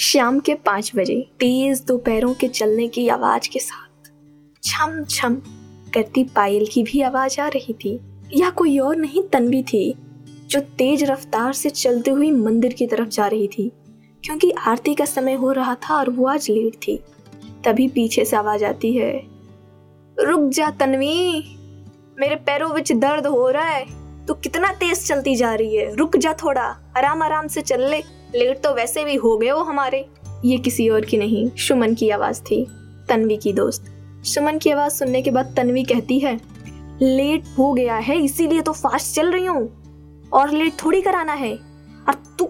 शाम के पाँच बजे, तेज दोपहरों के चलने की आवाज़ के साथ छम छम करती पायल की भी आवाज़ आ रही थी। या कोई और नहीं, तन्वी थी, जो तेज रफ्तार से चलती हुई मंदिर की तरफ़ जा रही थी, क्योंकि आरती का समय हो रहा था और वो आज लेट थी। तभी पीछे से आवाज़ आती है, रुक जा तनवी, मेरे पैरों विच दर्द हो रहा है, तू कितना तेज चलती जा रही है, रुक जा थोड़ा आराम आराम से चल ले। लेट तो वैसे भी हो गए हो हमारे। ये किसी और की नहीं, सुमन की आवाज़ थी, तन्वी की दोस्त। सुमन की आवाज़ सुनने के बाद तन्वी कहती है, लेट हो गया है, इसीलिए तो फास्ट चल रही हूँ। और लेट थोड़ी कराना है। और तू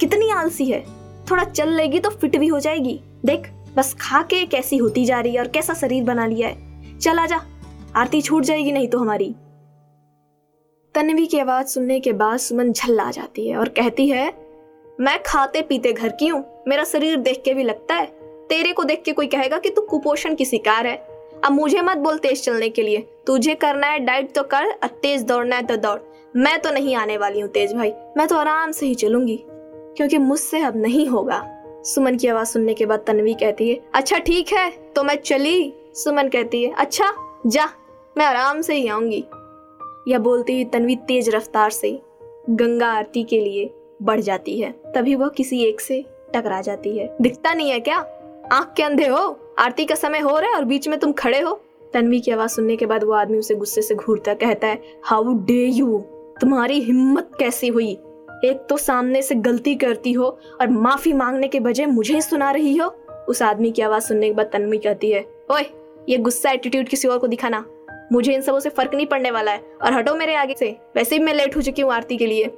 कितनी आलसी है। थोड़ा चल लेगी तो फिट भी हो जाएगी। देख, बस खा के कैसी होती जा रही है और कैसा शरीर बना लिया है। चल आ जा, आरती छूट जाएगी नहीं तो हमारी। तन्वी की आवाज़ सुनने के बाद सुमन झल्ला जाती है और कहती है मैं खाते पीते घर की हूँ। मेरा शरीर देख के भी लगता है। तेरे को देख के कोई कहेगा कि तू कुपोषण की शिकार है। अब मुझे मत बोल तेज चलने के लिए। तुझे करना है डाइट तो कर और तेज दौड़ना है तो दौड़। मैं तो नहीं आने वाली हूँ तेज भाई। मैं तो आराम से ही चलूँगी। क्योंकि मुझसे अब नहीं होगा। सुमन की आवाज़ सुनने के बाद तन्वी कहती है अच्छा ठीक है तो मैं चली। सुमन कहती है अच्छा जा, मैं आराम से ही आऊँगी। यह बोलती हुई तन्वी तेज रफ्तार से गंगा आरती के लिए बढ़ जाती है, तभी वह किसी एक से टकरा जाती है। दिखता नहीं है क्या? आँख के अंधे हो? आरती का समय हो रहा है और बीच में तुम खड़े हो? तन्वी की आवाज़ सुनने के बाद वो आदमी उसे गुस्से से घूरता कहता है हाउ डे यू तुम्हारी हिम्मत कैसी हुई? एक तो सामने से गलती करती हो और माफ़ी मांगने के बजाय मुझे सुना रही हो? उस आदमी की आवाज़ सुनने के बाद तन्वी कहती है, ओए, ये गुस्सा एटीट्यूड किसी और को दिखाना। मुझे इन सबों से फ़र्क नहीं पड़ने वाला है और हटो मेरे आगे से। वैसे भी मैं लेट हो चुकी हूँ आरती के लिए।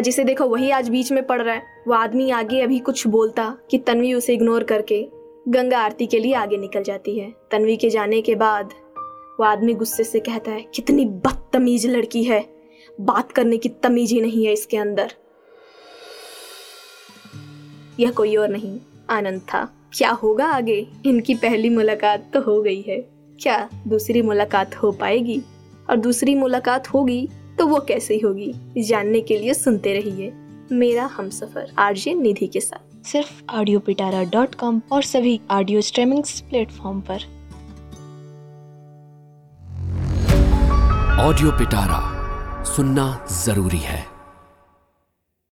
जिसे देखो वही आज बीच में पड़ रहा है। वो आदमी आगे अभी कुछ बोलता कि तन्वी उसे इग्नोर करके गंगा आरती के लिए आगे निकल जाती है। तन्वी के जाने के बाद वो आदमी गुस्से से कहता है, कितनी बदतमीज लड़की है। बात करने की तमीज ही नहीं है इसके अंदर। यह कोई और नहीं, आनंद था। क्या होगा आगे? इनकी पहली मुलाकात तो हो गई है। क्या दूसरी मुलाकात हो पाएगी? और दूसरी मुलाकात होगी तो वो कैसे होगी? जानने के लिए सुनते रहिए मेरा हम सफ़र आरजे निधि के साथ। सिर्फ़ ऑडियो पिटारा डॉट कॉम और सभी ऑडियो स्ट्रीमिंग प्लेटफॉर्म पर। ऑडियो पिटारा सुनना ज़रूरी है।